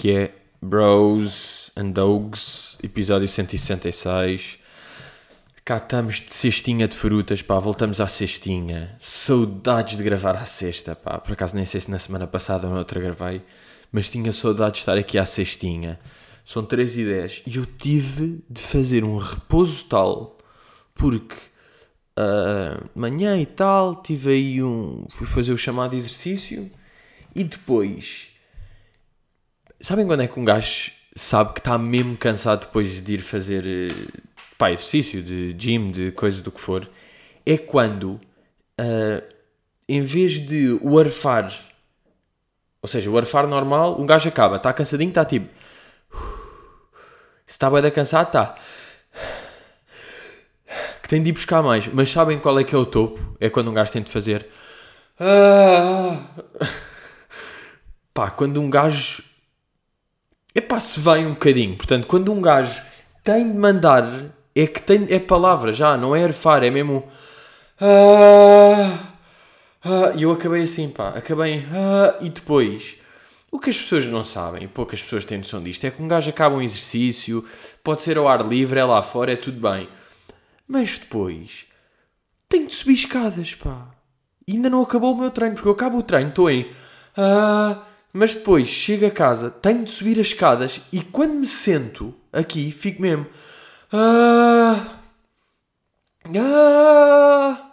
Que é? Bros and Dogs, episódio 166. Cá estamos de cestinha de frutas, pá, voltamos à cestinha. Saudades de gravar à sexta, pá. Por acaso nem sei se na semana passada ou noutra gravei, mas tinha saudades de estar aqui à cestinha. São 3 e 10 e eu tive de fazer um repouso tal, porque uh, manhã e tal, tive aí um. fui fazer o chamado exercício e depois. Sabem quando é que um gajo sabe que está mesmo cansado depois de ir fazer eh, pá, exercício, de gym, de coisa do que for? É quando, uh, em vez de o arfar, ou seja, o arfar normal, um gajo acaba, está cansadinho, está tipo. Se está bem cansado, está. Que tem de ir buscar mais. Mas sabem qual é que é o topo? É quando um gajo tem de fazer. Ah, pá, quando um gajo. É pá, se vai um bocadinho. Portanto, quando um gajo tem de mandar, é que tem. É palavra já, não é arfar, é mesmo. Ah, ah, e eu acabei assim, pá. Acabei. Ah, e depois. O que as pessoas não sabem, e poucas pessoas têm noção disto, é que um gajo acaba um exercício, pode ser ao ar livre, é lá fora, é tudo bem. Mas depois, tenho de subir escadas, pá. E ainda não acabou o meu treino, porque eu acabo o treino, estou em. Ah, mas depois chego a casa, tenho de subir as escadas e quando me sento aqui, fico mesmo. Ah, ah,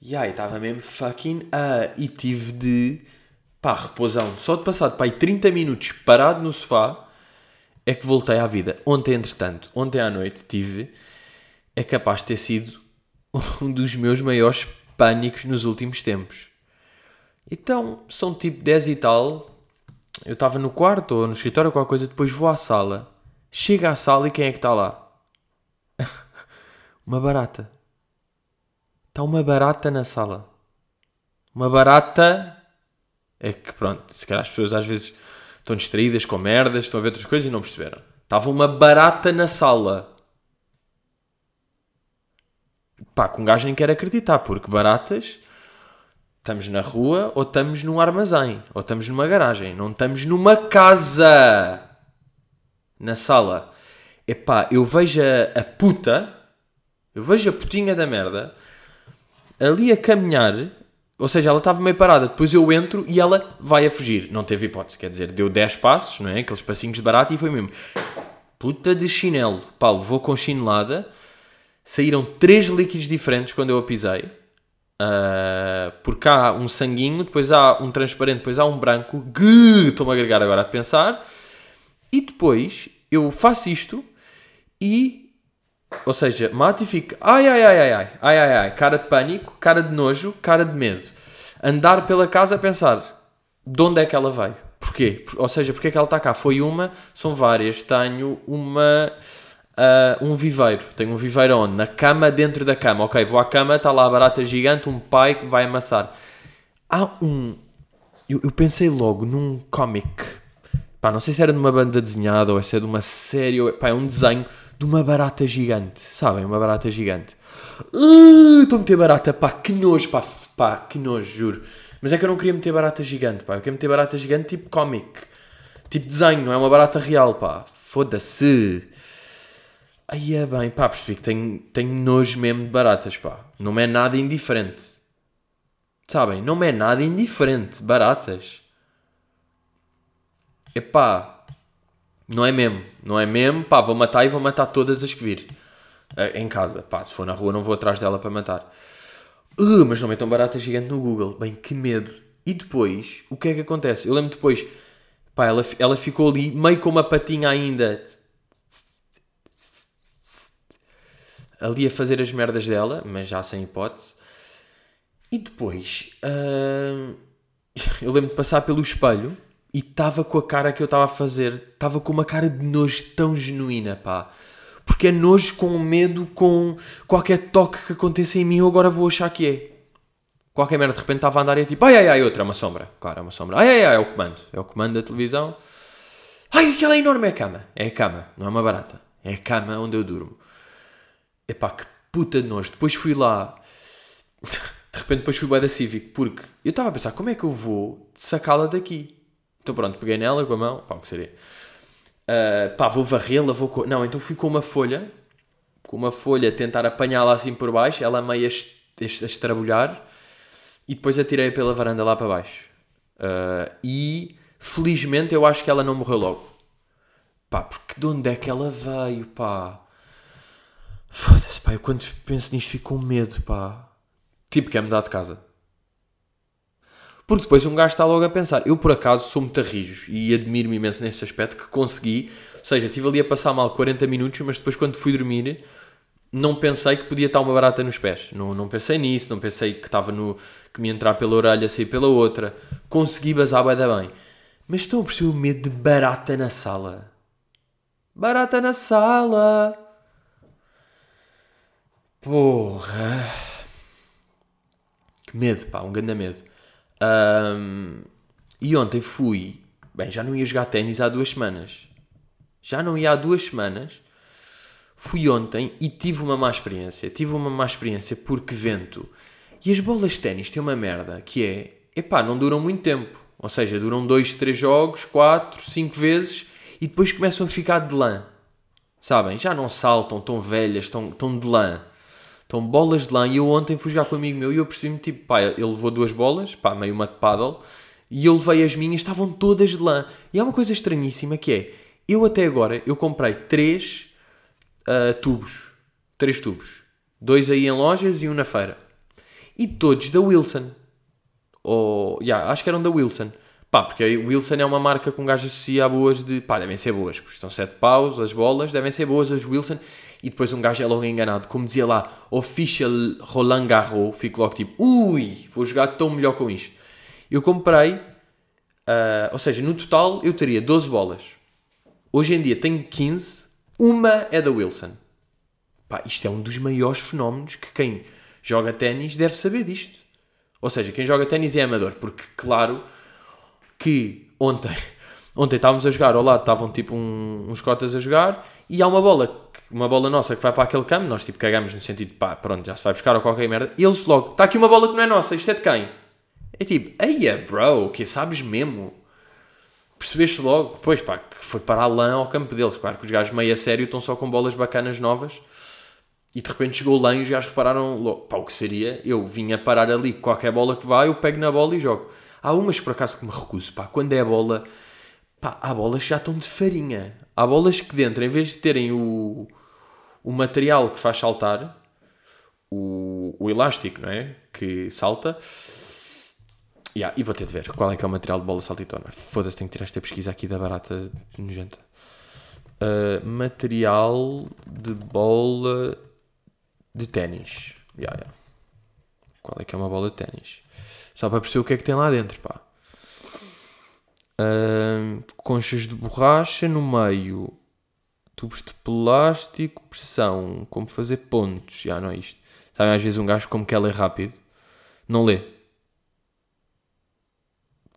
e aí estava mesmo fucking. Ah, e tive de. pá, repousão. Só de passar pá, aí 30 minutos parado no sofá é que voltei à vida. Ontem, entretanto, ontem à noite tive. é capaz de ter sido um dos meus maiores pânicos nos últimos tempos. Então, são tipo 10 e tal. Eu estava no quarto ou no escritório, qualquer coisa, depois vou à sala. Chega à sala e quem é que está lá? uma barata. Está uma barata na sala. Uma barata. É que pronto, se calhar as pessoas às vezes estão distraídas com merdas, estão a ver outras coisas e não perceberam. Estava uma barata na sala. Pá, com gajo nem quer acreditar, porque baratas estamos na rua ou estamos num armazém ou estamos numa garagem, não estamos numa casa na sala. Epá, eu vejo a, a puta, eu vejo a putinha da merda ali a caminhar, ou seja, ela estava meio parada, depois eu entro e ela vai a fugir. Não teve hipótese, quer dizer, deu 10 passos, não é? Aqueles passinhos de barato e foi mesmo. Puta de chinelo. Pá, levou com chinelada. Saíram três líquidos diferentes quando eu a pisei. Uh, porque há um sanguinho, depois há um transparente, depois há um branco. Estou-me a agregar agora a pensar. E depois eu faço isto e. Ou seja, mato e fico. Ai, ai, ai, ai, ai, ai, ai, ai. Cara de pânico, cara de nojo, cara de medo. Andar pela casa a pensar de onde é que ela vai. Porquê? Ou seja, porque é que ela está cá? Foi uma, são várias. Tenho uma. Uh, um viveiro. Tenho um viveiro onde? Na cama, dentro da cama. Ok, vou à cama, está lá a barata gigante, um pai que vai amassar. Há um. Eu, eu pensei logo num cómic. Pá, não sei se era de uma banda desenhada ou se é de uma série. Ou, pá, é um desenho de uma barata gigante. Sabem? Uma barata gigante. Uh, Estou a meter barata, pá, que nojo, pá, pá, que nojo, juro. Mas é que eu não queria meter barata gigante, pá. Eu queria meter barata gigante tipo cómic. Tipo desenho, não é uma barata real, pá. Foda-se. Aí é bem, pá, percebi que tenho, tenho nojo mesmo de baratas, pá. Não me é nada indiferente. Sabem? Não me é nada indiferente. Baratas. Epá, não é mesmo. Não é mesmo, pá, vou matar e vou matar todas as que vir. Eh, Em casa, pá, se for na rua não vou atrás dela para matar. Uh, mas não metam barata gigante no Google. Bem, que medo. E depois, o que é que acontece? Eu lembro depois, pá, ela, ela ficou ali meio com uma patinha ainda ali a fazer as merdas dela, mas já sem hipótese. E depois, hum, eu lembro de passar pelo espelho e estava com a cara que eu estava a fazer, estava com uma cara de nojo tão genuína, pá. Porque é nojo com medo, com qualquer toque que aconteça em mim, eu agora vou achar que é. Qualquer merda, de repente estava a andar e é tipo, ai ai ai, outra, é uma sombra. Claro, é uma sombra. Ai ai ai, é o comando. É o comando da televisão. Ai, aquela é enorme é a cama. É a cama, não é uma barata. É a cama onde eu durmo. Epá, que puta de nojo. Depois fui lá. De repente depois fui bué da Civic. Porque eu estava a pensar, como é que eu vou sacá-la daqui? Então pronto, peguei nela com a mão, pá, o que seria? Uh, pá, vou varrê-la, vou... Co... Não, então fui com uma folha, com uma folha, tentar apanhá-la assim por baixo, ela meio a, est a estrabulhar, e depois atirei pela varanda lá para baixo. Uh, e felizmente eu acho que ela não morreu logo. Pá, porque de onde é que ela veio, pá? Foda-se, pá, eu quando penso nisto fico com medo, pá. Tipo, quer mudar de casa. Porque depois um gajo está logo a pensar. Eu, por acaso, sou muito rijo e admiro-me imenso nesse aspecto que consegui. Ou seja, estive ali a passar mal 40 minutos, mas depois, quando fui dormir, não pensei que podia estar uma barata nos pés. Não, não pensei nisso, não pensei que estava no. que me entrar pela orelha, sair pela outra. Consegui bazar bem, bem. Mas estão a perceber o medo de barata na sala? Barata na sala! Porra! Que medo, pá, um grande medo. Um, e ontem fui. Bem, já não ia jogar ténis há duas semanas. Já não ia há duas semanas. Fui ontem e tive uma má experiência. Tive uma má experiência porque vento. E as bolas de ténis têm uma merda que é. Epá, não duram muito tempo. Ou seja, duram dois, três jogos, quatro, cinco vezes e depois começam a ficar de lã. Sabem? Já não saltam, tão velhas, estão, estão de lã. Estão bolas de lã. E eu ontem fui jogar com um amigo meu e eu percebi-me, tipo, pá, ele levou duas bolas, pá, meio uma de paddle, e eu levei as minhas, estavam todas de lã. E há uma coisa estranhíssima que é, eu até agora, eu comprei três uh, tubos. Três tubos. Dois aí em lojas e um na feira. E todos da Wilson. Ou, yeah, acho que eram da Wilson. Pá, porque a Wilson é uma marca com um gajo associa a boas de. Pá, devem ser boas. Custam 7 paus as bolas, devem ser boas as Wilson e depois um gajo é logo enganado. Como dizia lá, Official Roland Garros, fico logo tipo, ui, vou jogar tão melhor com isto. Eu comprei, uh, ou seja, no total eu teria 12 bolas. Hoje em dia tenho 15, uma é da Wilson. Pá, isto é um dos maiores fenómenos que quem joga ténis deve saber disto. Ou seja, quem joga ténis é amador, porque claro que ontem, ontem estávamos a jogar, ao lado estavam tipo um, uns cotas a jogar e há uma bola uma bola nossa que vai para aquele campo, nós tipo cagamos no sentido de pá, pronto, já se vai buscar ou qualquer merda, e eles logo, está aqui uma bola que não é nossa, isto é de quem? É tipo, eia bro, que sabes mesmo? Percebeste logo? Pois pá, que foi para a lã ao campo deles, claro que os gajos meio a sério estão só com bolas bacanas novas, e de repente chegou lã e os gajos repararam logo, pá, o que seria? Eu vinha parar ali, qualquer bola que vai, eu pego na bola e jogo. Há umas por acaso que me recuso, pá, quando é a bola, pá, há bolas que já estão de farinha. Há bolas que dentro, em vez de terem o, o material que faz saltar, o, o elástico, não é? Que salta. Yeah, e vou ter de ver qual é que é o material de bola saltitona. Foda-se, tenho que tirar esta pesquisa aqui da barata nojenta. Uh, material de bola de ténis. Yeah, yeah. Qual é que é uma bola de ténis? Só para perceber o que é que tem lá dentro, pá. Uh, conchas de borracha no meio tubos de plástico, pressão, como fazer pontos. Já não é isto. Sabem, às vezes um gajo, como que ela é rápido, não lê.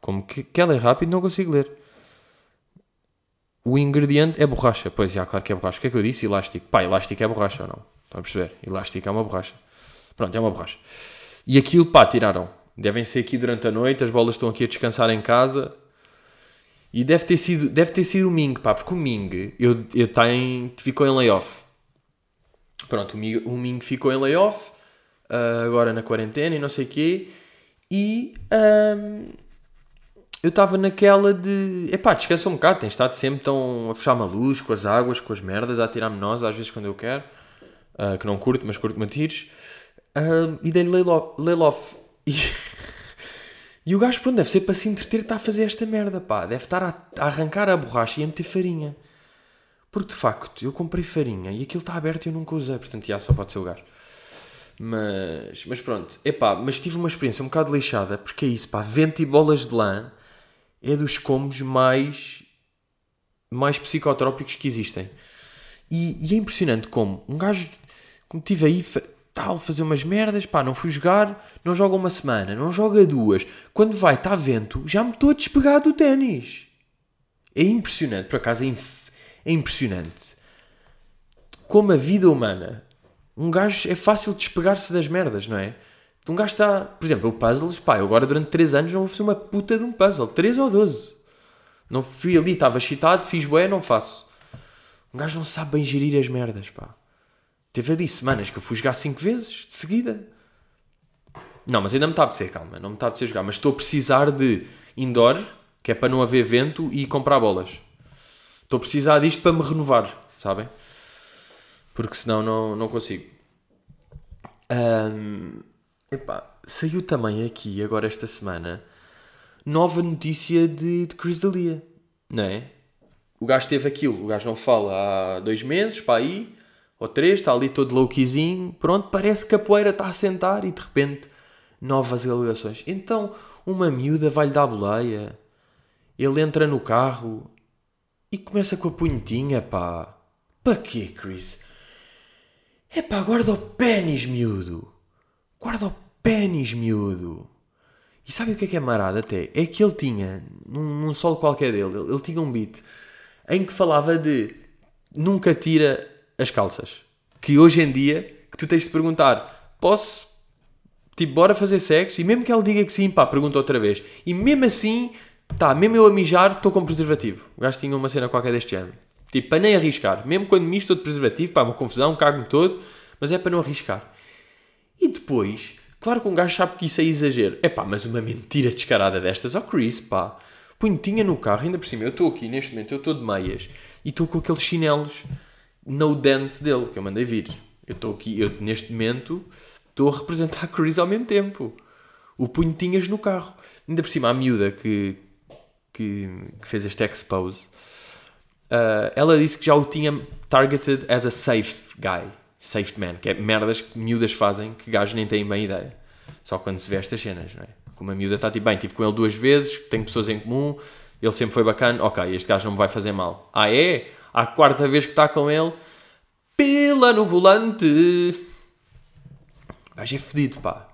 Como que, ela é rápido, não consigo ler. O ingrediente é borracha. Pois, já, claro que é borracha. O que é que eu disse? Elástico. Pá, elástico é borracha ou não? Estão a perceber? Elástico é uma borracha. Pronto, é uma borracha. E aquilo, pá, tiraram. Devem ser aqui durante a noite, as bolas estão aqui a descansar em casa e deve ter sido, deve ter sido o Ming, pá, porque o Ming eu, eu tem, ficou em layoff. Pronto, o Ming, o Ming ficou em layoff, uh, agora na quarentena e não sei o quê. E um, eu estava naquela de. Epá, descansa um bocado, tens estado sempre tão a fechar-me a luz com as águas, com as merdas, a tirar-me nós, às vezes quando eu quero. Uh, que não curto, mas curto-me a tiros. Uh, e dei-lhe layoff. E. E o gajo, pronto, deve ser para se entreter, está a fazer esta merda, pá. Deve estar a, a arrancar a borracha e a meter farinha. Porque de facto, eu comprei farinha e aquilo está aberto e eu nunca usei, portanto, já só pode ser o gajo. Mas, mas pronto, epá, mas tive uma experiência um bocado lixada, porque é isso, pá, vento e bolas de lã é dos combos mais, mais psicotrópicos que existem. E, e é impressionante como um gajo, como tive aí, tal, fazer umas merdas, pá, não fui jogar, não joga uma semana, não joga duas. Quando vai, está vento, já me estou a despegar do ténis. É impressionante, por acaso é, é impressionante. Como a vida humana, um gajo é fácil despegar-se das merdas, não é? Um gajo está, por exemplo, o puzzles, pá, eu agora durante 3 anos não vou fazer uma puta de um puzzle, 3 ou 12. Não fui ali, estava excitado, fiz bué, não faço. Um gajo não sabe bem gerir as merdas, pá. Teve ali semanas que eu fui jogar 5 vezes, de seguida. Não, mas ainda me está a apetecer, calma, não me está a apetecer jogar. Mas estou a precisar de indoor, que é para não haver vento, e comprar bolas. Estou a precisar disto para me renovar, sabem? Porque senão não, não consigo. Um, epá, saiu também aqui, agora esta semana, nova notícia de, de Chris D'Elia, não é? O gajo teve aquilo, o gajo não fala há dois meses, para aí, ou três, está ali todo louquizinho, pronto, parece que a poeira está a sentar e de repente novas alegações. Então, uma miúda vai-lhe dar boleia, ele entra no carro e começa com a punhetinha, pá. Para quê, Chris? É pá, guarda o pênis, miúdo. Guarda o pênis, miúdo. E sabe o que é que é marado até? É que ele tinha, num, num solo qualquer dele, ele, ele tinha um beat em que falava de nunca tira as calças. Que hoje em dia, que tu tens de perguntar, posso, tipo, bora fazer sexo? E mesmo que ele diga que sim, pá, pergunta outra vez. E mesmo assim, tá, mesmo eu a mijar, estou com preservativo. O gajo tinha uma cena qualquer deste género. Tipo, para nem arriscar. Mesmo quando misto todo preservativo, pá, uma confusão, cago-me todo, mas é para não arriscar. E depois, claro que um gajo sabe que isso é exagero. É pá, mas uma mentira descarada destas, ó oh Chris, pá, punhetinha no carro, ainda por cima, eu estou aqui neste momento, eu estou de meias e estou com aqueles chinelos no dance dele que eu mandei vir. Eu estou aqui, eu neste momento estou a representar a Chris ao mesmo tempo. O punhetinhas no carro. Ainda por cima, a miúda que, que, que fez este expose, uh, ela disse que já o tinha targeted as a safe guy, safe man, que é merdas que miúdas fazem que gajos nem têm bem ideia. Só quando se vê estas cenas, não é? Como a miúda está tipo, bem, estive com ele duas vezes, tenho pessoas em comum, ele sempre foi bacana, ok, este gajo não me vai fazer mal. Ah, é? À quarta vez que está com ele, pila no volante. O gajo é fedido, pá.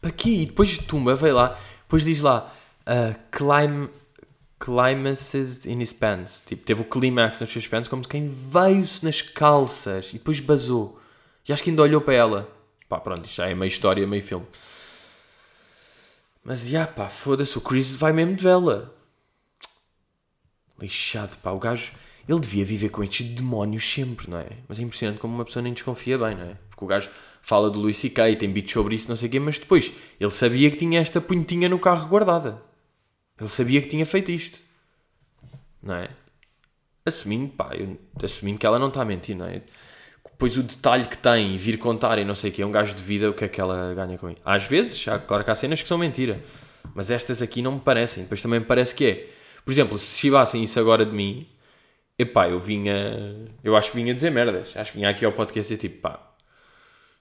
Para quê? E depois de tumba, veio lá, depois diz lá, uh, climb, climaxes in his pants. Tipo, teve o clímax nas suas pants, como quem veio-se nas calças e depois basou. E acho que ainda olhou para ela. Pá, pronto, isto já é meio história, meio filme. Mas, já pá, foda-se, o Chris vai mesmo de vela. Lixado, pá, o gajo, ele devia viver com estes demónios sempre, não é? Mas é impressionante como uma pessoa nem desconfia bem, não é? Porque o gajo fala do Luís C.K. e tem beats sobre isso, não sei o quê, mas depois ele sabia que tinha esta punhetinha no carro guardada. Ele sabia que tinha feito isto. Não é? Assumindo, pá, eu, assumindo que ela não está a mentir, não é? Depois o detalhe que tem, vir contar e não sei o que, é um gajo de vida, o que é que ela ganha com isso? Às vezes, claro que há cenas que são mentira, mas estas aqui não me parecem. Depois também me parece que é. Por exemplo, se chivassem isso agora de mim, epá, eu vinha. Eu acho que vinha dizer merdas. Acho que vinha aqui ao podcast e tipo, pá,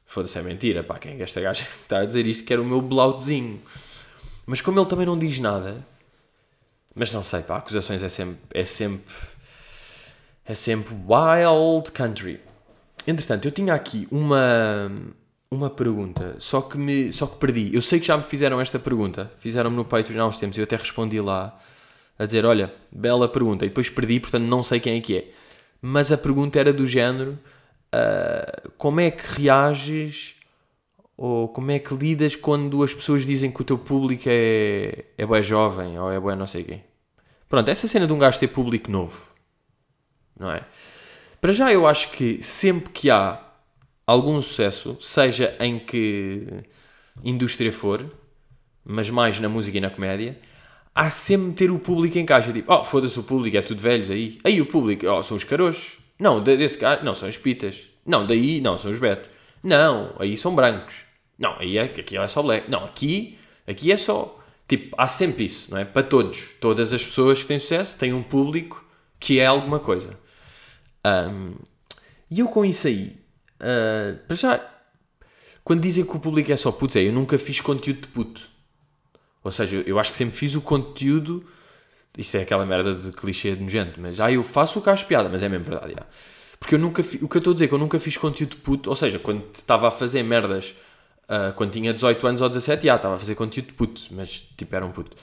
foda-se, é mentira, pá, quem é esta gaja que está a dizer isto que era o meu blautezinho. Mas como ele também não diz nada, mas não sei, pá, acusações é sempre. É sempre. É sempre wild country. Entretanto, eu tinha aqui uma, uma pergunta, só que, me, só que perdi. Eu sei que já me fizeram esta pergunta, fizeram-me no Patreon há uns tempos eu até respondi lá a dizer: Olha, bela pergunta, e depois perdi, portanto não sei quem é que é. Mas a pergunta era do género: uh, Como é que reages ou como é que lidas quando as pessoas dizem que o teu público é, é bem jovem ou é bem não sei quem? Pronto, essa cena de um gajo ter público novo, não é? Para já, eu acho que sempre que há algum sucesso, seja em que indústria for, mas mais na música e na comédia, há sempre ter o público em caixa. Tipo, oh, foda-se o público, é tudo velhos aí. Aí o público, oh, são os caroços. Não, desse cara, não, são as pitas. Não, daí, não, são os betos. Não, aí são brancos. Não, aí é, aqui é só black. Não, aqui, aqui é só... Tipo, há sempre isso, não é? Para todos. Todas as pessoas que têm sucesso têm um público que é alguma coisa. Um, e eu com isso aí, uh, para já, quando dizem que o público é só putos, é, eu nunca fiz conteúdo de puto. Ou seja, eu acho que sempre fiz o conteúdo. Isto é aquela merda de clichê de nojento, mas ah, eu faço o que piada, mas é mesmo verdade. Já. Porque eu nunca fi, o que eu estou a dizer é que eu nunca fiz conteúdo puto, ou seja, quando estava a fazer merdas, uh, quando tinha 18 anos ou 17, já estava a fazer conteúdo puto, mas tipo era um puto.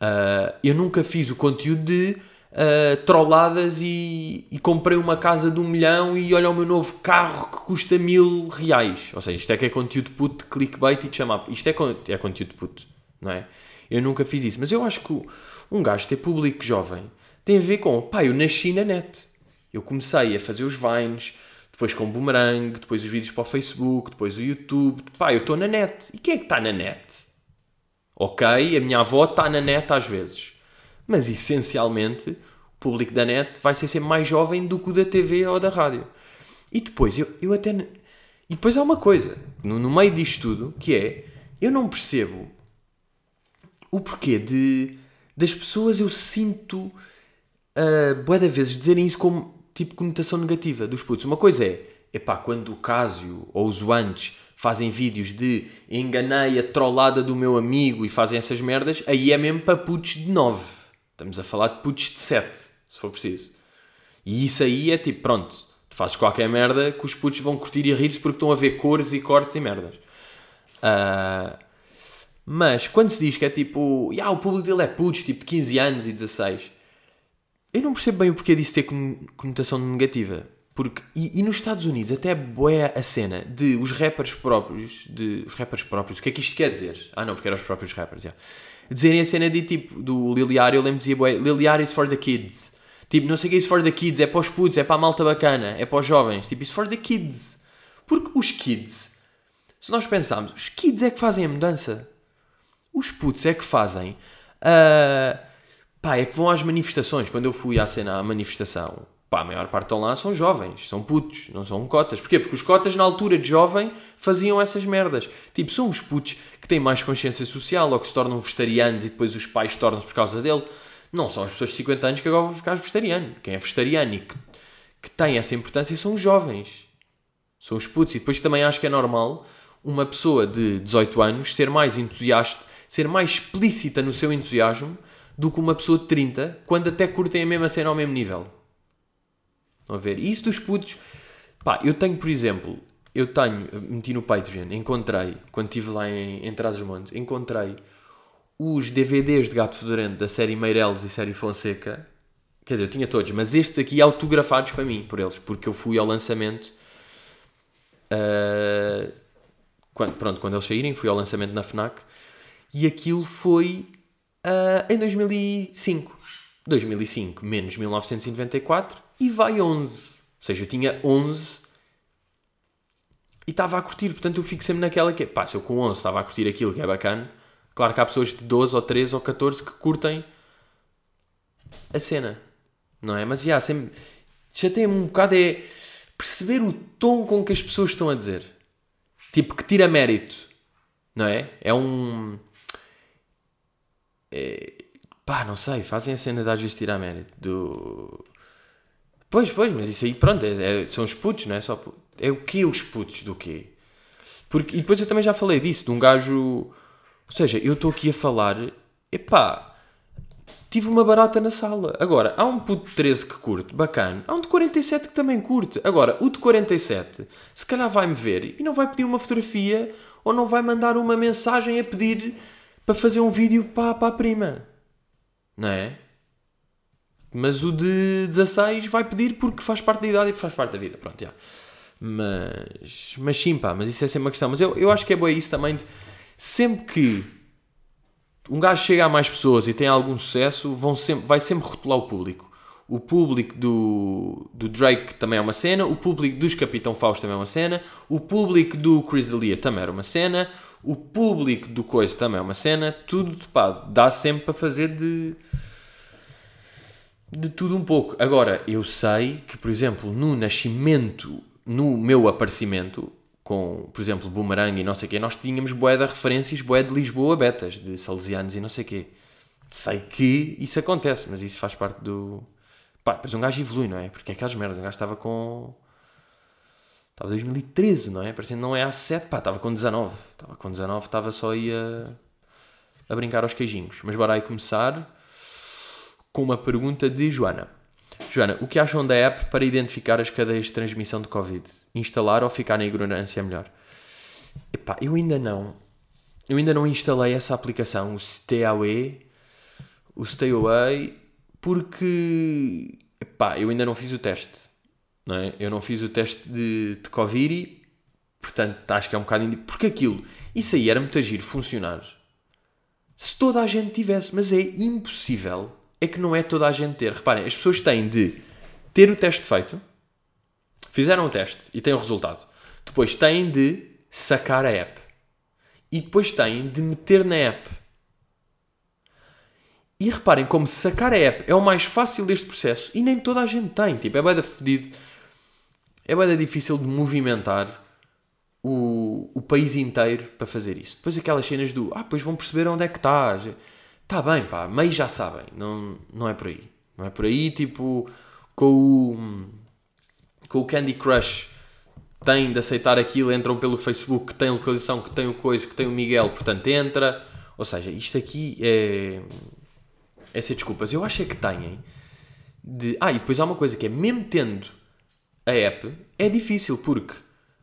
Uh, eu nunca fiz o conteúdo de uh, trolladas e, e, comprei uma casa de um milhão e olha o meu novo carro que custa mil reais. Ou seja, isto é que é conteúdo puto clickbait e de chamar. Isto é, é conteúdo puto, não é? Eu nunca fiz isso. Mas eu acho que um gajo ter público jovem tem a ver com, pá, eu nasci na net. Eu comecei a fazer os Vines, depois com o Boomerang, depois os vídeos para o Facebook, depois o YouTube. Pá, eu estou na net. E quem é que está na net? Ok, a minha avó está na net às vezes. Mas essencialmente, o público da net vai ser sempre mais jovem do que o da TV ou da rádio. E depois, eu, eu até. E depois há uma coisa, no, no meio disto tudo, que é. Eu não percebo o porquê de. Das pessoas eu sinto. Uh, boa vezes dizerem isso como tipo conotação negativa dos putos. Uma coisa é, epá, quando o Cásio ou os Wantes fazem vídeos de enganei a trollada do meu amigo e fazem essas merdas, aí é mesmo para putos de 9. Estamos a falar de putos de 7, se for preciso. E isso aí é tipo, pronto, tu fazes qualquer merda que os putos vão curtir e rir-se porque estão a ver cores e cortes e merdas. Uh, mas quando se diz que é tipo, yeah, o público dele é putos, tipo de 15 anos e 16, eu não percebo bem o porquê disso ter conotação negativa. Porque, e, e, nos Estados Unidos até é a cena de os rappers próprios, de os rappers próprios, o que é que isto quer dizer? Ah não, porque eram os próprios rappers, já. Dizerem a cena de tipo, do Liliário, eu lembro de dizer, bué, Liliário is for the kids. Tipo, não sei o que é isso for the kids, é para os putos, é para a malta bacana, é para os jovens. Tipo, isso for the kids. Porque os kids, se nós pensarmos, os kids é que fazem a mudança. Os putos é que fazem. Uh, pá, é que vão às manifestações. Quando eu fui à cena à manifestação, Pá, a maior parte estão lá são jovens, são putos, não são cotas. Porquê? Porque os cotas, na altura de jovem, faziam essas merdas. Tipo, são os putos que têm mais consciência social ou que se tornam vegetarianos e depois os pais tornam-se por causa dele. Não são as pessoas de 50 anos que agora vão ficar vegetariano. Quem é vegetariano e que, que tem essa importância são os jovens. São os putos. E depois também acho que é normal uma pessoa de 18 anos ser mais entusiasta, ser mais explícita no seu entusiasmo do que uma pessoa de 30, quando até curtem a mesma cena ao mesmo nível. Estão a ver? E isso dos putos. Pá, eu tenho, por exemplo, eu tenho, meti no Patreon, encontrei, quando estive lá em, em Trás-os-Montes, encontrei os DVDs de Gato Fedorento da série Meireles e série Fonseca. Quer dizer, eu tinha todos, mas estes aqui autografados para mim, por eles, porque eu fui ao lançamento. Uh, quando, pronto, quando eles saírem, fui ao lançamento na Fnac e aquilo foi uh, em 2005. 2005 menos 1994 e vai 11. Ou seja, eu tinha 11 e estava a curtir. Portanto, eu fico sempre naquela que é, pá, se eu com 11 estava a curtir aquilo que é bacana, claro que há pessoas de 12 ou 13 ou 14 que curtem a cena, não é? Mas, já, sempre chateia-me um bocado é perceber o tom com que as pessoas estão a dizer. Tipo, que tira mérito, não é? É um. É, pá, não sei, fazem a cena de às vezes tirar mérito do Pois, pois, mas isso aí, pronto, é, é, são os putos, não é? Só, é o que os putos do quê? Porque, e depois eu também já falei disso, de um gajo. Ou seja, eu estou aqui a falar, epá, tive uma barata na sala. Agora, há um puto de 13 que curte, bacana. Há um de 47 que também curte. Agora, o de 47, se calhar vai-me ver e não vai pedir uma fotografia ou não vai mandar uma mensagem a pedir para fazer um vídeo para, para a prima. Não é? Mas o de 16 vai pedir porque faz parte da idade e faz parte da vida. Pronto, já. Mas, mas sim, pá, mas isso é sempre uma questão. Mas eu, eu acho que é bom isso também. De, sempre que um gajo chega a mais pessoas e tem algum sucesso, vão sempre, vai sempre rotular o público. O público do, do Drake também é uma cena, o público dos Capitão Fausto também é uma cena, o público do Chris D'Elia também era uma cena, o público do Coisa também é uma cena, tudo, pá, dá sempre para fazer de de tudo um pouco. Agora, eu sei que, por exemplo, no nascimento, no meu aparecimento, com, por exemplo, Boomerang e não sei o quê, nós tínhamos boé de referências, boé de Lisboa betas, de salesianos e não sei o quê. Sei que isso acontece, mas isso faz parte do... Pá, depois um gajo evolui, não é? Porque é aquelas merdas, um gajo estava com... Estava 2013, não é? Parecendo não é há 7, pá, estava com 19. Estava com 19, estava só aí a, a brincar aos queijinhos. Mas bora aí começar com uma pergunta de Joana. Joana, o que acham da app para identificar as cadeias de transmissão de Covid? Instalar ou ficar na ignorância é melhor? Epá, eu ainda não. Eu ainda não instalei essa aplicação, o Stay Away, o Stay Away, porque epá, eu ainda não fiz o teste. Não é? Eu não fiz o teste de, de Covid, portanto acho que é um bocado. Indi... Porque aquilo, isso aí era muito agir funcionar se toda a gente tivesse, mas é impossível é que não é toda a gente ter. Reparem, as pessoas têm de ter o teste feito, fizeram o teste e têm o resultado. Depois têm de sacar a app. E depois têm de meter na app. E reparem como sacar a app é o mais fácil deste processo e nem toda a gente tem. Tipo, é bem fedido. É bem difícil de movimentar o, o país inteiro para fazer isso. Depois aquelas cenas do, ah, depois vão perceber onde é que estás. Está bem, pá, meio já sabem. Não, não é por aí. Não é por aí, tipo, com o, com o Candy Crush têm de aceitar aquilo, entram pelo Facebook, que tem localização, que tem o coisa, que tem o Miguel, portanto entra. Ou seja, isto aqui é. É ser desculpas. Eu acho é que têm. De... Ah, e depois há uma coisa que é, mesmo tendo a app, é difícil porque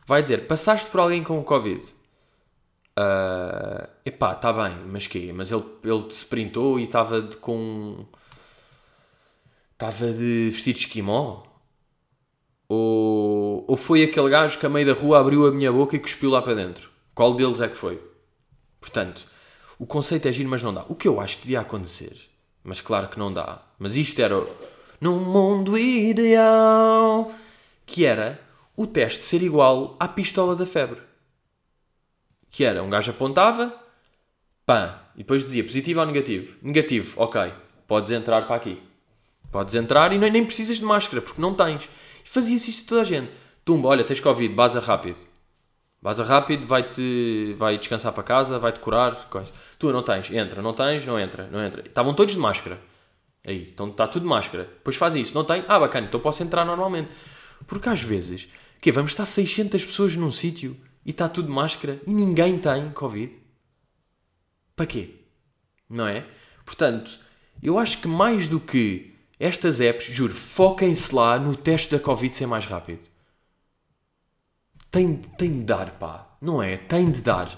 vai dizer, passaste por alguém com o Covid. Uh, epá, está bem, mas quê? Mas ele, ele se printou e estava com. Estava de vestido de esquimó? Ou, ou foi aquele gajo que a meio da rua abriu a minha boca e cuspiu lá para dentro? Qual deles é que foi? Portanto, o conceito é giro, mas não dá. O que eu acho que devia acontecer, mas claro que não dá, mas isto era num mundo ideal, que era o teste ser igual à pistola da febre. Que era, um gajo apontava, pã, e depois dizia positivo ou negativo. Negativo, ok, podes entrar para aqui. Podes entrar e nem, precisas de máscara, porque não tens. Fazia-se isto a toda a gente. Tumba, olha, tens Covid, baza rápido. Baza rápido, vai-te vai descansar para casa, vai-te curar. Coisa. Tu não tens, entra, não tens, não entra, não entra. Estavam todos de máscara. Aí, então está tudo de máscara. Depois fazem isso, não tem? Ah, bacana, então posso entrar normalmente. Porque às vezes, que vamos estar 600 pessoas num sítio e está tudo máscara e ninguém tem Covid. Para quê? Não é? Portanto, eu acho que mais do que estas apps, juro, foquem-se lá no teste da Covid ser mais rápido. Tem, tem de dar, pá. Não é? Tem de dar.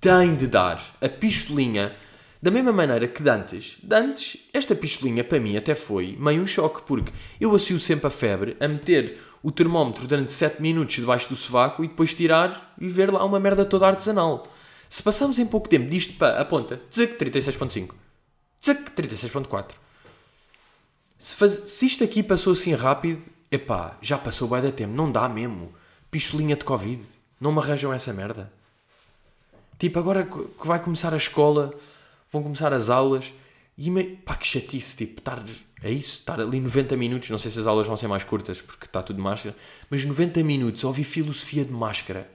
Tem de dar. A pistolinha, da mesma maneira que Dantes. Dantes, esta pistolinha para mim até foi meio um choque, porque eu associo sempre a febre a meter o termómetro durante 7 minutos debaixo do sovaco e depois tirar e ver lá uma merda toda artesanal. Se passamos em pouco tempo disto para a ponta, 36.5, 36.4, se, faz... Se isto aqui passou assim rápido, epá, já passou bem da tempo. Não dá mesmo. Pistolinha de Covid. Não me arranjam essa merda. Tipo, agora que vai começar a escola, vão começar as aulas. E me... pá, que chatice, tipo, estar. É isso, estar ali 90 minutos. Não sei se as aulas vão ser mais curtas porque está tudo de máscara, mas 90 minutos ouvir filosofia de máscara.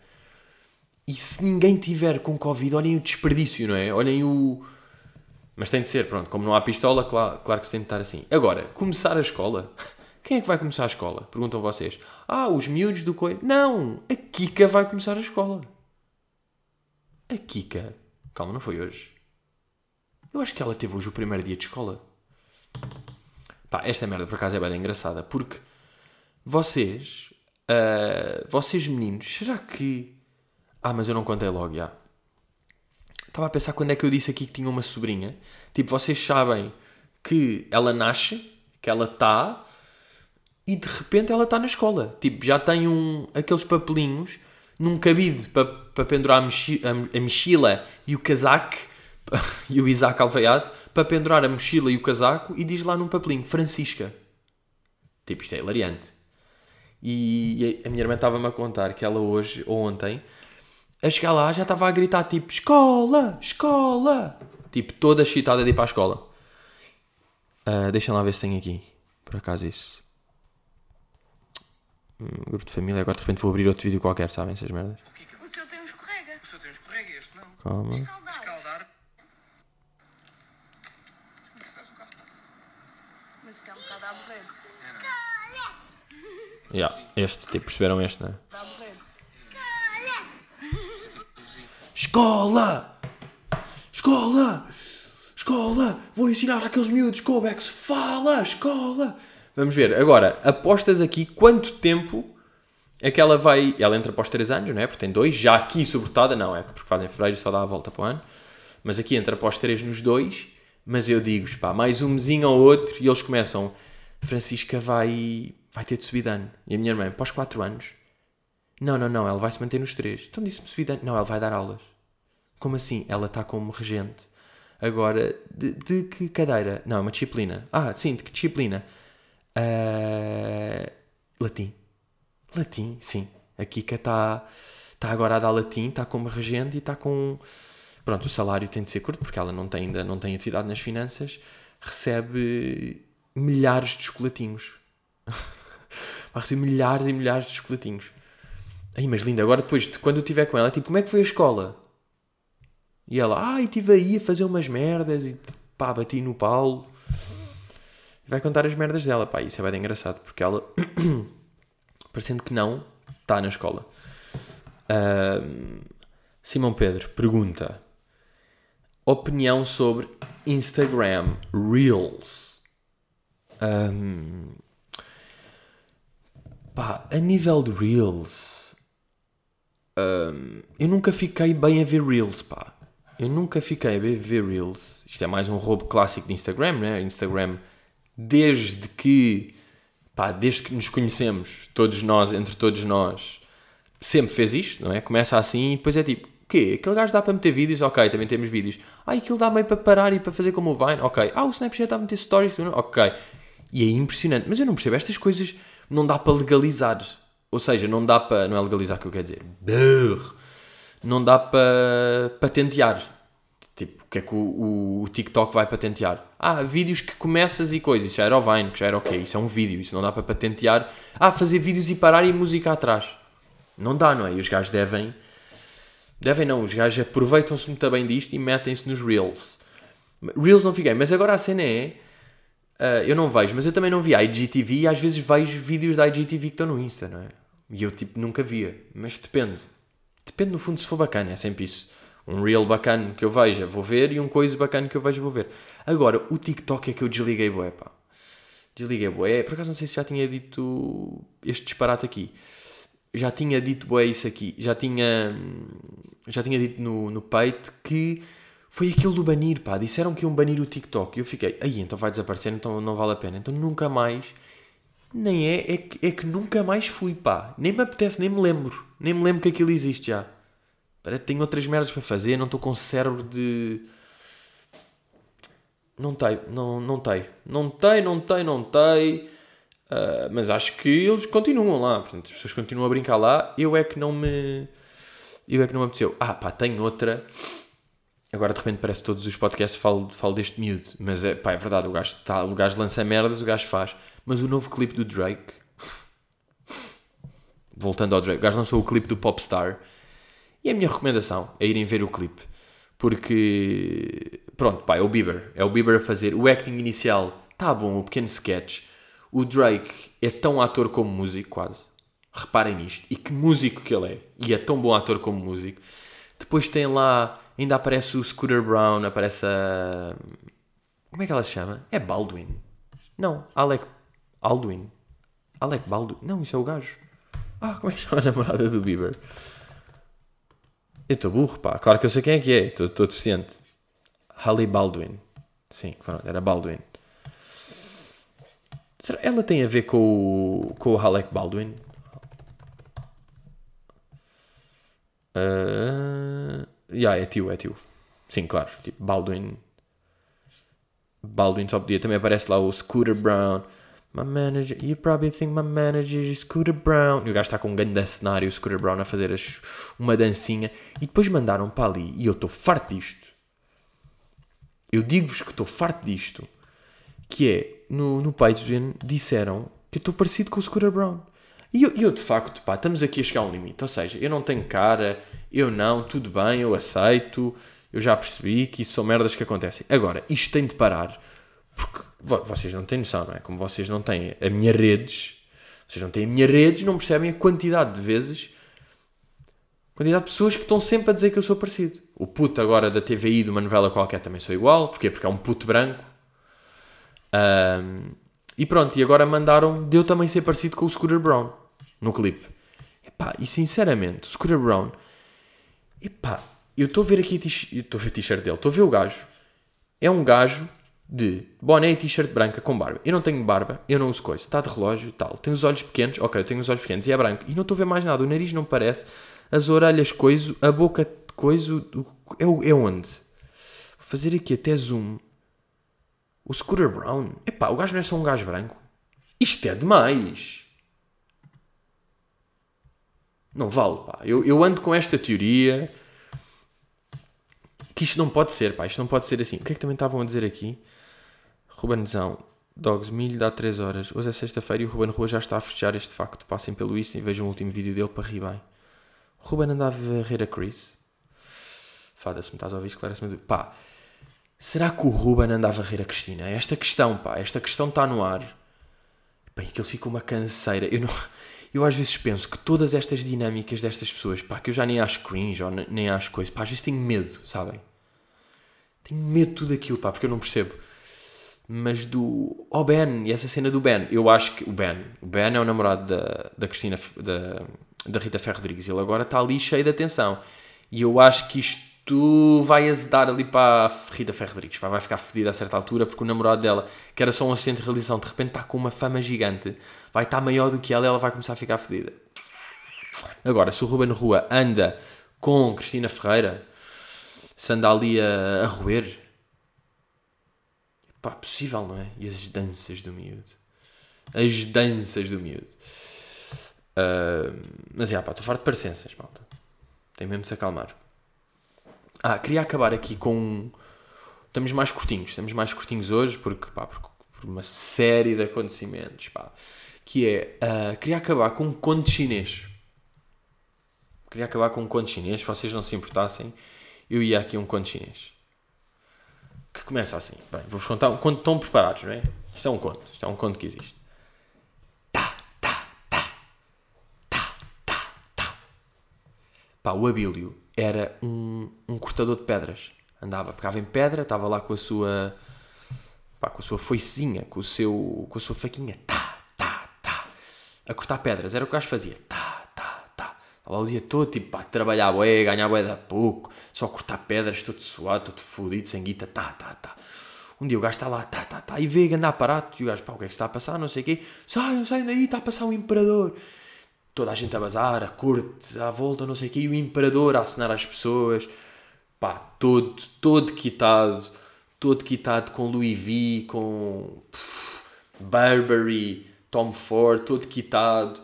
E se ninguém tiver com Covid, olhem o desperdício, não é? Olhem o mas tem de ser, pronto, como não há pistola, claro, claro que se tem de estar assim. Agora, começar a escola. Quem é que vai começar a escola? Perguntam vocês. Ah, os miúdos do coi. Não! A Kika vai começar a escola. A Kika. Calma, não foi hoje. Eu acho que ela teve hoje o primeiro dia de escola. Pá, esta merda por acaso é bem engraçada. Porque vocês. Uh, vocês meninos, será que. Ah, mas eu não contei logo, já. Estava a pensar quando é que eu disse aqui que tinha uma sobrinha. Tipo, vocês sabem que ela nasce, que ela está, e de repente ela está na escola. Tipo, já tem um, aqueles papelinhos num cabide para, para pendurar a, mochi, a, a mochila e o casaco, e o Isaac Alveiade, para pendurar a mochila e o casaco, e diz lá num papelinho, Francisca. Tipo, isto é hilariante. E a minha irmã estava-me a contar que ela hoje, ou ontem, a chegar lá já estava a gritar tipo escola, escola, tipo toda excitada de ir para a escola. Uh, deixa lá ver se tem aqui, por acaso isso. Hum, grupo de família, agora de repente vou abrir outro vídeo qualquer, sabem essas merdas? O seu tem um escorrega. O seu tem um escorrega, este não. Calma. Escaldar. Escaldar. Mas isto é um bocado a morrer. Yeah, este, tipo, perceberam este, não é? Escola! Escola! Escola! Vou ensinar àqueles miúdos como é que se fala! Escola! Vamos ver, agora, apostas aqui quanto tempo é que ela vai. Ela entra após 3 anos, não é? Porque tem 2, já aqui sobretada, não é? Porque fazem fevereiro só dá a volta para o ano. Mas aqui entra após 3 nos 2. Mas eu digo, pá, mais um mesinho ou outro e eles começam. Francisca vai, vai ter de subir ano. E a minha irmã, após 4 anos. Não, não, não, ela vai se manter nos 3. Então disse-me subir ano. Não, ela vai dar aulas. Como assim? Ela está como regente Agora, de, de que cadeira? Não, uma disciplina. Ah, sim, de que disciplina? Ah, latim. Latim, sim. A Kika está tá agora a dar latim, está como regente e está com. Pronto, o salário tem de ser curto porque ela não tem, ainda não tem atividade nas finanças. Recebe milhares de chocolatinhos. Vai receber milhares e milhares de chocolatinhos. Ai, mas linda, agora depois, de quando eu estiver com ela, tipo, como é que foi a escola? E ela, ai, estive aí a fazer umas merdas e pá, bati no Paulo. E vai contar as merdas dela, pá, isso é bem engraçado, porque ela, parecendo que não, está na escola. Ahm, Simão Pedro pergunta: opinião sobre Instagram Reels. Ahm, pá, a nível de Reels, ahm, eu nunca fiquei bem a ver Reels, pá. Eu nunca fiquei a ver Reels. Isto é mais um roubo clássico de Instagram, né? Instagram, desde que, pá, desde que nos conhecemos, todos nós, entre todos nós, sempre fez isto, não é? Começa assim e depois é tipo, o quê? Aquele gajo dá para meter vídeos? Ok, também temos vídeos. Ah, aquilo dá meio para parar e para fazer como o Vine? Ok. Ah, o Snapchat dá a meter stories? Ok. E é impressionante. Mas eu não percebo, estas coisas não dá para legalizar. Ou seja, não dá para... Não é legalizar que eu quero dizer. Brrr. Não dá para patentear. Tipo, o que é que o, o- o TikTok vai patentear? Ah, vídeos que começas e coisas. Isso já era o Vine, que já era ok. Isso é um vídeo. Isso não dá para patentear. Ah, fazer vídeos e parar e música atrás. Não dá, não é? E os gajos devem... Devem não, os gajos aproveitam-se muito bem disto e metem-se nos Reels. Reels não fiquei, mas agora a cena é. Ah, eu não vejo, mas eu também não vi a IGTV e às vezes vejo vídeos da IGTV que estão no Insta, não é? E eu tipo nunca via, mas depende. Depende no fundo se for bacana, é sempre isso. Um Reel bacana que eu veja, vou ver, e um coisa bacana que eu veja, vou ver. Agora, o TikTok é que eu desliguei bué, pá. Desliguei bué. Por acaso não sei se já tinha dito este disparate aqui já tinha dito bué isso aqui, já tinha, já tinha dito no, no peito que foi aquilo do banir, pá, disseram que iam banir o TikTok, e eu fiquei, aí então vai desaparecer, então não vale a pena, então nunca mais, nem é, é que, é que nunca mais fui, pá, nem me apetece, nem me lembro, nem me lembro que aquilo existe já, Parece que tenho outras merdas para fazer, não estou com cérebro de... Não tem, não, não tem, não tem, não tem, não tem... Uh, mas acho que eles continuam lá, portanto, as pessoas continuam a brincar lá. Eu é que não me. Eu é que não me apeteceu. Ah, pá, tenho outra. Agora de repente parece que todos os podcasts falo, falo deste miúdo, mas é, pá, é verdade. O gajo, tá, o gajo lança merdas, o gajo faz. Mas o novo clipe do Drake. Voltando ao Drake, o gajo lançou o clipe do Popstar. E a minha recomendação é irem ver o clipe. Porque. Pronto, pá, é o Bieber. É o Bieber a fazer. O acting inicial tá bom, o pequeno sketch. O Drake é tão ator como músico, quase. Reparem nisto. E que músico que ele é. E é tão bom ator como músico. Depois tem lá. Ainda aparece o Scooter Brown, aparece a. Como é que ela se chama? É Baldwin. Não, Alec. Aldwin. Alec Baldwin. Não, isso é o gajo. Ah, como é que chama a namorada do Bieber? Eu estou burro, pá. Claro que eu sei quem é que é. Estou deficiente. Halle Baldwin. Sim, era Baldwin. Será ela tem a ver com o, com o Alec Baldwin? Uh, yeah, é tio, é tio. Sim, claro. Tipo, Baldwin. Baldwin só podia. Também aparece lá o Scooter Brown. My manager, you probably think my manager is Scooter Brown. E o gajo está com um grande cenário, o Scooter Brown, a fazer as- uma dancinha. E depois mandaram para ali. E eu estou farto disto. Eu digo-vos que estou farto disto. Que é, no, no Patreon, disseram que eu estou parecido com o Scooter Brown. E eu, eu, de facto, pá, estamos aqui a chegar a um limite. Ou seja, eu não tenho cara, eu não, tudo bem, eu aceito. Eu já percebi que isso são merdas que acontecem. Agora, isto tem de parar. Porque vo- vocês não têm noção, não é? Como vocês não têm a minha redes, vocês não têm a minha redes, não percebem a quantidade de vezes, quantidade de pessoas que estão sempre a dizer que eu sou parecido. O puto agora da TVI, de uma novela qualquer, também sou igual. Porquê? Porque é um puto branco. Ahm, e pronto, e agora mandaram de eu também ser parecido com o Scooter Brown no clipe. Epá, e sinceramente, o Scooter Brown, epá, eu estou a ver aqui estou a ver t-shirt dele, estou a ver o gajo. É um gajo de boné e t-shirt branca com barba. Eu não tenho barba, eu não uso coisa. Está de relógio tal. Tem os olhos pequenos, ok, eu tenho os olhos pequenos e é branco. E não estou a ver mais nada. O nariz não parece, as orelhas coiso, a boca coiso. É, é onde? fazer aqui até zoom. O Scooter Brown. Epá, o gajo não é só um gajo branco. Isto é demais. Não vale, pá. Eu, eu ando com esta teoria que isto não pode ser, pá. Isto não pode ser assim. O que é que também estavam a dizer aqui? Rubenzão, Dogs, milho dá 3 horas. Hoje é sexta-feira e o Ruben Rua já está a festejar este facto. Passem pelo Insta e vejam o último vídeo dele para rir bem. Ruben andava a rir a Chris. Fada-se, me estás a ouvir, esclarece-me. Pá, será que o Ruben andava a rir a Cristina? Esta questão, pá, esta questão está no ar. Bem, aquilo fica uma canseira. Eu, não, eu às vezes penso que todas estas dinâmicas destas pessoas, pá, que eu já nem acho cringe ou nem acho coisa, pá, às vezes tenho medo, sabem? Tenho medo de tudo aquilo, pá, porque eu não percebo. Mas do. Oh, Ben, e essa cena do Ben, eu acho que. O Ben, o Ben é o namorado da, da Cristina, da, da Rita Ferro Rodrigues. Ele agora está ali cheio de atenção. E eu acho que isto vai azedar ali para a Rita Ferro Rodrigues. Vai ficar fodida a certa altura porque o namorado dela, que era só um assistente de realização, de repente está com uma fama gigante. Vai estar maior do que ela e ela vai começar a ficar fodida. Agora, se o Ruben Rua anda com Cristina Ferreira, se anda ali a, a roer, pá, possível, não é? E as danças do miúdo. As danças do miúdo. Uh, mas, já, pá, estou farto de parecenças, malta. Tem mesmo de se acalmar. Ah, queria acabar aqui com... Estamos mais curtinhos. Estamos mais curtinhos hoje porque, pá, por, por uma série de acontecimentos, pá. Que é... Uh, queria acabar com um conto chinês. Queria acabar com um conto chinês. Se vocês não se importassem, eu ia aqui um conto chinês que começa assim. Bem, vou-vos contar um conto. Estão preparados, não é? Isto é um conto. Isto é um conto que existe. Tá, tá, tá. Tá, tá, tá. Pá, o Abílio era um, um cortador de pedras. Andava, pegava em pedra, estava lá com a sua. Pá, com a sua foicinha, com, o seu, com a sua faquinha. Tá, tá, tá. A cortar pedras. Era o que o gajo fazia. Tá, tá, tá. Estava o dia todo, tipo, pá, trabalhar bué, ganhar bué da pouco só cortar pedras, todo suado, todo fodido, sem guita, tá, tá, tá. Um dia o gajo está lá, tá, tá, tá, e vê andar parado, e o gajo, pá, o que é que está a passar, não sei o quê, saiam, saiam daí, está a passar o imperador. Toda a gente a bazar, a corte, à volta, não sei o quê, e o imperador a assinar às pessoas, pá, todo, todo quitado, todo quitado com Louis V, com pff, Burberry, Tom Ford, todo quitado,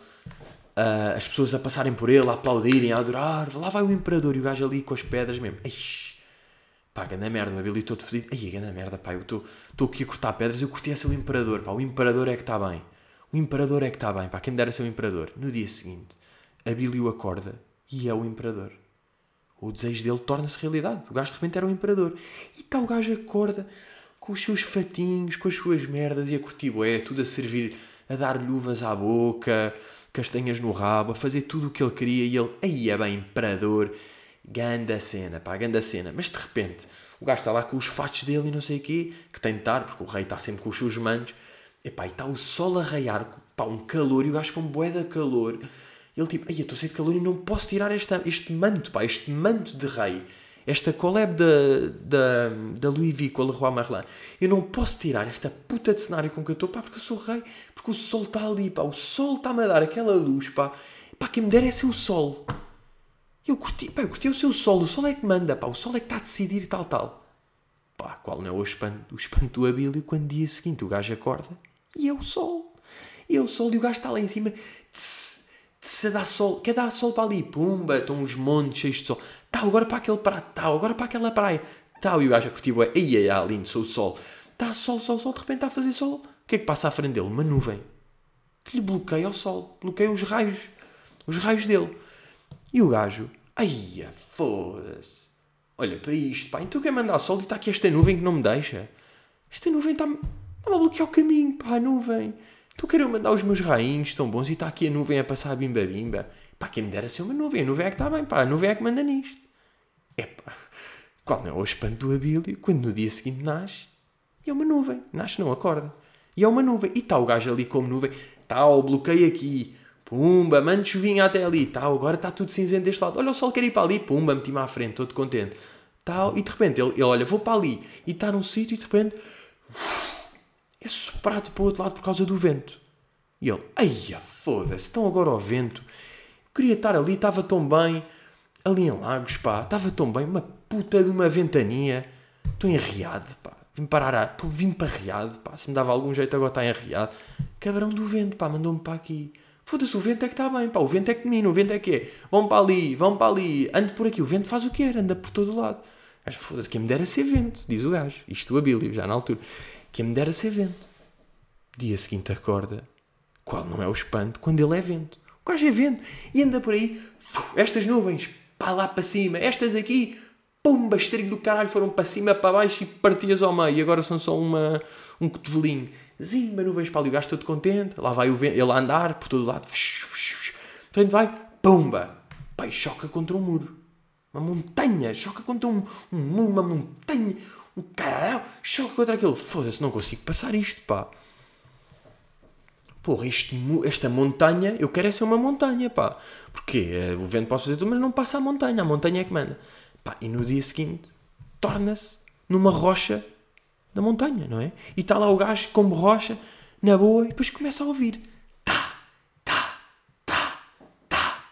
uh, as pessoas a passarem por ele, a aplaudirem, a adorar, lá vai o imperador e o gajo ali com as pedras mesmo. Eish, pá, ganda merda, o ali todo fedido. Ai, ganda merda, pá, eu estou aqui a cortar pedras, eu curti a ser o imperador, pá, o imperador é que está bem. O imperador é que está bem, pá, quem me dera ser o imperador. No dia seguinte, a Billy acorda e é o imperador. O desejo dele torna-se realidade. O gajo de repente era o imperador. E está o gajo acorda com os seus fatinhos, com as suas merdas e a curtir é tudo a servir, a dar luvas à boca, castanhas no rabo, a fazer tudo o que ele queria e ele, aí é bem, imperador, ganda cena, pá, ganda cena. Mas de repente, o gajo está lá com os fatos dele e não sei o quê, que tem de estar, porque o rei está sempre com os seus mantos, e pá, e está o sol a raiar, pá, um calor, e o gajo com bué de calor, ele tipo, ai, eu estou cheio de calor e não posso tirar esta, este manto, pá, este manto de rei esta collab da, da, da Louis V com a Leroy Merlin, eu não posso tirar esta puta de cenário com que eu estou, pá, porque eu sou rei, porque o sol está ali, pá, o sol está-me a dar aquela luz, pá, pá, quem me der é ser o sol. Eu curti, pá, eu curti o seu sol, o sol é que manda, pá, o sol é que está a decidir tal, tal. Pá, qual não é o espanto, o espanto do Abílio quando dia seguinte o gajo acorda e é o sol. E é o sol e o gajo está lá em cima, tss, dá sol, quer dar sol para ali, pumba, estão uns montes cheios de sol. Tal, agora para aquele prato, tal, agora para aquela praia, tal, e o gajo a curtir, é, aí, é lindo, sou o sol, está sol, sol, sol, de repente está a fazer sol, o que é que passa à frente dele? Uma nuvem, que lhe bloqueia o sol, bloqueia os raios, os raios dele, e o gajo, ai, foda-se, olha para isto, pá, então quer mandar sol e está aqui esta nuvem que não me deixa, esta nuvem está-me está a bloquear o caminho, pá, a nuvem, então quero mandar os meus rainhos, tão bons, e está aqui a nuvem a passar bimba-bimba, pá, quem me dera ser uma nuvem, a nuvem é que está bem, pá, a nuvem é que manda nisto. Epá, qual não é o espanto do Abílio quando no dia seguinte nasce e é uma nuvem, nasce não acorda. E é uma nuvem. E está o gajo ali como nuvem, tal, bloqueio aqui, pumba, mande chuvinha até ali, tal, agora está tudo cinzento deste lado. Olha o sol quer ir para ali, pumba, meti-me à frente, todo contente. Tal, e de repente ele, ele olha, vou para ali, e está num sítio e de repente é soprado para o outro lado por causa do vento. E ele, ai, foda-se, estão agora ao vento. Eu queria estar ali, estava tão bem ali em Lagos, pá, estava tão bem, uma puta de uma ventania. Estou enriado, pá. Vim parar a... Estou vim para riado, pá. Se me dava algum jeito agora está enriado. Cabrão do vento, pá. Mandou-me para aqui. Foda-se, o vento é que está bem, pá. O vento é que menino, o vento é que é. Vão para ali, vão para ali. Ando por aqui. O vento faz o que quer, anda por todo o lado. Mas foda-se, quem me dera ser vento, diz o gajo. Isto o Abílio, já na altura. Quem me dera ser vento. Dia seguinte acorda. Qual não é o espanto quando ele é vento? Gajo é vento. E anda por aí. Estas nuvens, pá lá para cima. Estas aqui, pumba, estrilho do caralho, foram para cima, para baixo e partias ao meio. E agora são só uma, um cotovelinho. Zimba, nuvens para ali. O gajo todo contente. Lá vai o vento, ele a andar por todo lado. Então vai, pumba. Pai, choca contra um muro. Uma montanha. Choca contra um, um muro, uma montanha. Um caralho. Choca contra aquilo. Foda-se, não consigo passar isto, pá. Porra, este, esta montanha, eu quero é ser uma montanha, pá. Porque eh, o vento pode fazer tudo, mas não passa a montanha. A montanha é que manda. Pá, e no dia seguinte, torna-se numa rocha da montanha, não é? E está lá o gajo como rocha, na boa, e depois começa a ouvir. Tá, tá, tá, tá.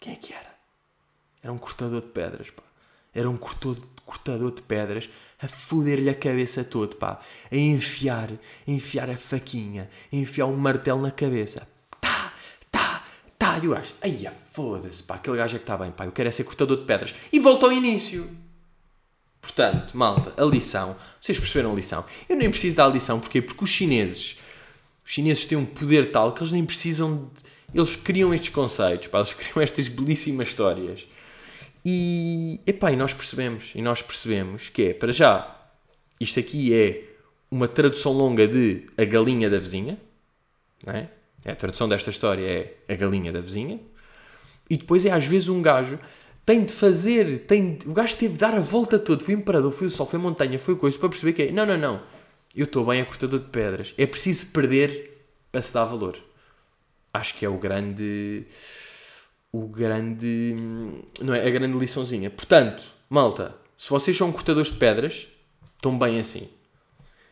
Quem é que era? Era um cortador de pedras, pá. Era um cortador, de pedras a foder-lhe a cabeça toda, pá. A enfiar, a enfiar a faquinha, a enfiar um martelo na cabeça. Tá, tá, tá. E o gajo, ai, foda-se, pá. Aquele gajo é que está bem, pá. Eu quero é ser cortador de pedras. E volta ao início. Portanto, malta, a lição. Vocês perceberam a lição? Eu nem preciso dar a lição, porquê? Porque os chineses, os chineses têm um poder tal que eles nem precisam de. Eles criam estes conceitos, pá, eles criam estas belíssimas histórias. E, epá, e nós percebemos, e nós percebemos que é, para já, isto aqui é uma tradução longa de A Galinha da Vizinha, não é? A tradução desta história é A Galinha da Vizinha, e depois é às vezes um gajo tem de fazer, tem de- o gajo teve de dar a volta toda, foi o imperador, foi o sol, foi a montanha, foi coisa, para perceber que é, não, não, não, eu estou bem a cortador de pedras, é preciso perder para se dar valor. Acho que é o grande, o grande, não é, a grande liçãozinha. Portanto, malta, se vocês são cortadores de pedras, estão bem assim.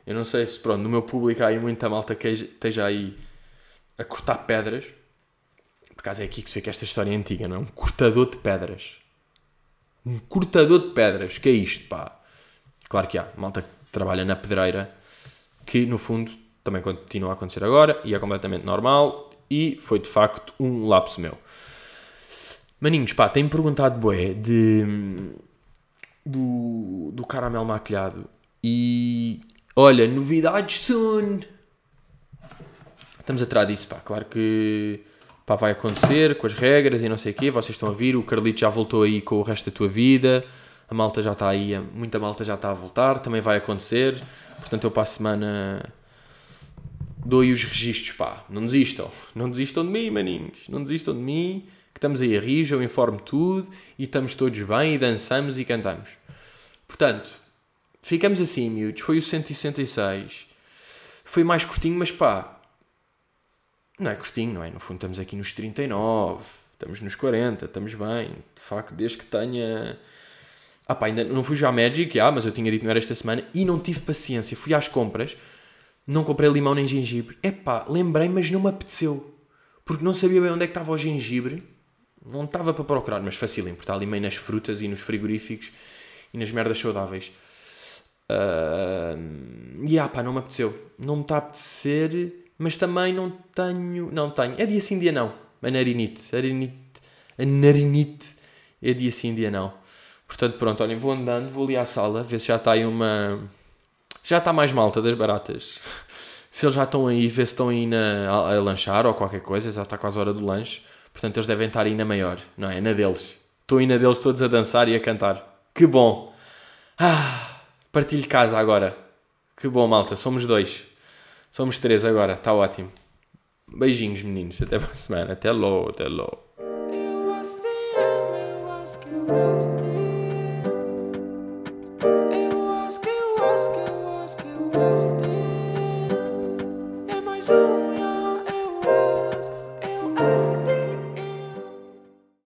Eu não sei se, pronto, no meu público há aí muita malta que esteja aí a cortar pedras. Por acaso é aqui que se vê que esta história é antiga, não é? Um cortador de pedras. Um cortador de pedras. Que é isto, pá? Claro que há. Malta que trabalha na pedreira, que no fundo também continua a acontecer agora e é completamente normal e foi de facto um lapso meu. Maninhos, pá, tem-me perguntado, boé, de... Do, do caramelo maquilhado. E... Olha, novidades soon! Estamos atrás disso, pá. Claro que pá, vai acontecer com as regras e não sei o quê. Vocês estão a vir. O Carlito já voltou aí com o resto da tua vida. A malta já está aí. Muita malta já está a voltar. Também vai acontecer. Portanto, eu para a semana dou-lhe os registros, pá. Não desistam. Não desistam de mim, maninhos. Não desistam de mim. Estamos aí a rir, eu informo tudo. E estamos todos bem. E dançamos e cantamos. Portanto, ficamos assim, miúdos. Foi o 166. Foi mais curtinho, mas pá. Não é curtinho, não é? No fundo, estamos aqui nos 39. Estamos nos 40. Estamos bem. De facto, desde que tenha. Ah pá, ainda não fui já à Magic, já, mas eu tinha dito que não era esta semana. E não tive paciência. Fui às compras. Não comprei limão nem gengibre. Epá, lembrei, mas não me apeteceu. Porque não sabia bem onde é que estava o gengibre. Não estava para procurar, mas facilmente, porque está ali meio nas frutas e nos frigoríficos e nas merdas saudáveis. Ah, e ah, pá, não me apeteceu. Não me está a apetecer, mas também não tenho. Não tenho. É dia sim, dia não. A narinite. A narinite, a narinite é dia sim, dia não. Portanto, pronto, olhem, vou andando, vou ali à sala, ver se já está aí uma. Já está mais malta das baratas. Se eles já estão aí, ver se estão aí na, a, a lanchar ou qualquer coisa, já está quase a hora do lanche. Portanto, eles devem estar aí na maior, não é? Na deles. Estou aí na deles todos a dançar e a cantar. Que bom! Ah, partilho casa agora. Que bom, malta. Somos dois. Somos três agora. Está ótimo. Beijinhos, meninos. Até para a semana. Até logo, até logo.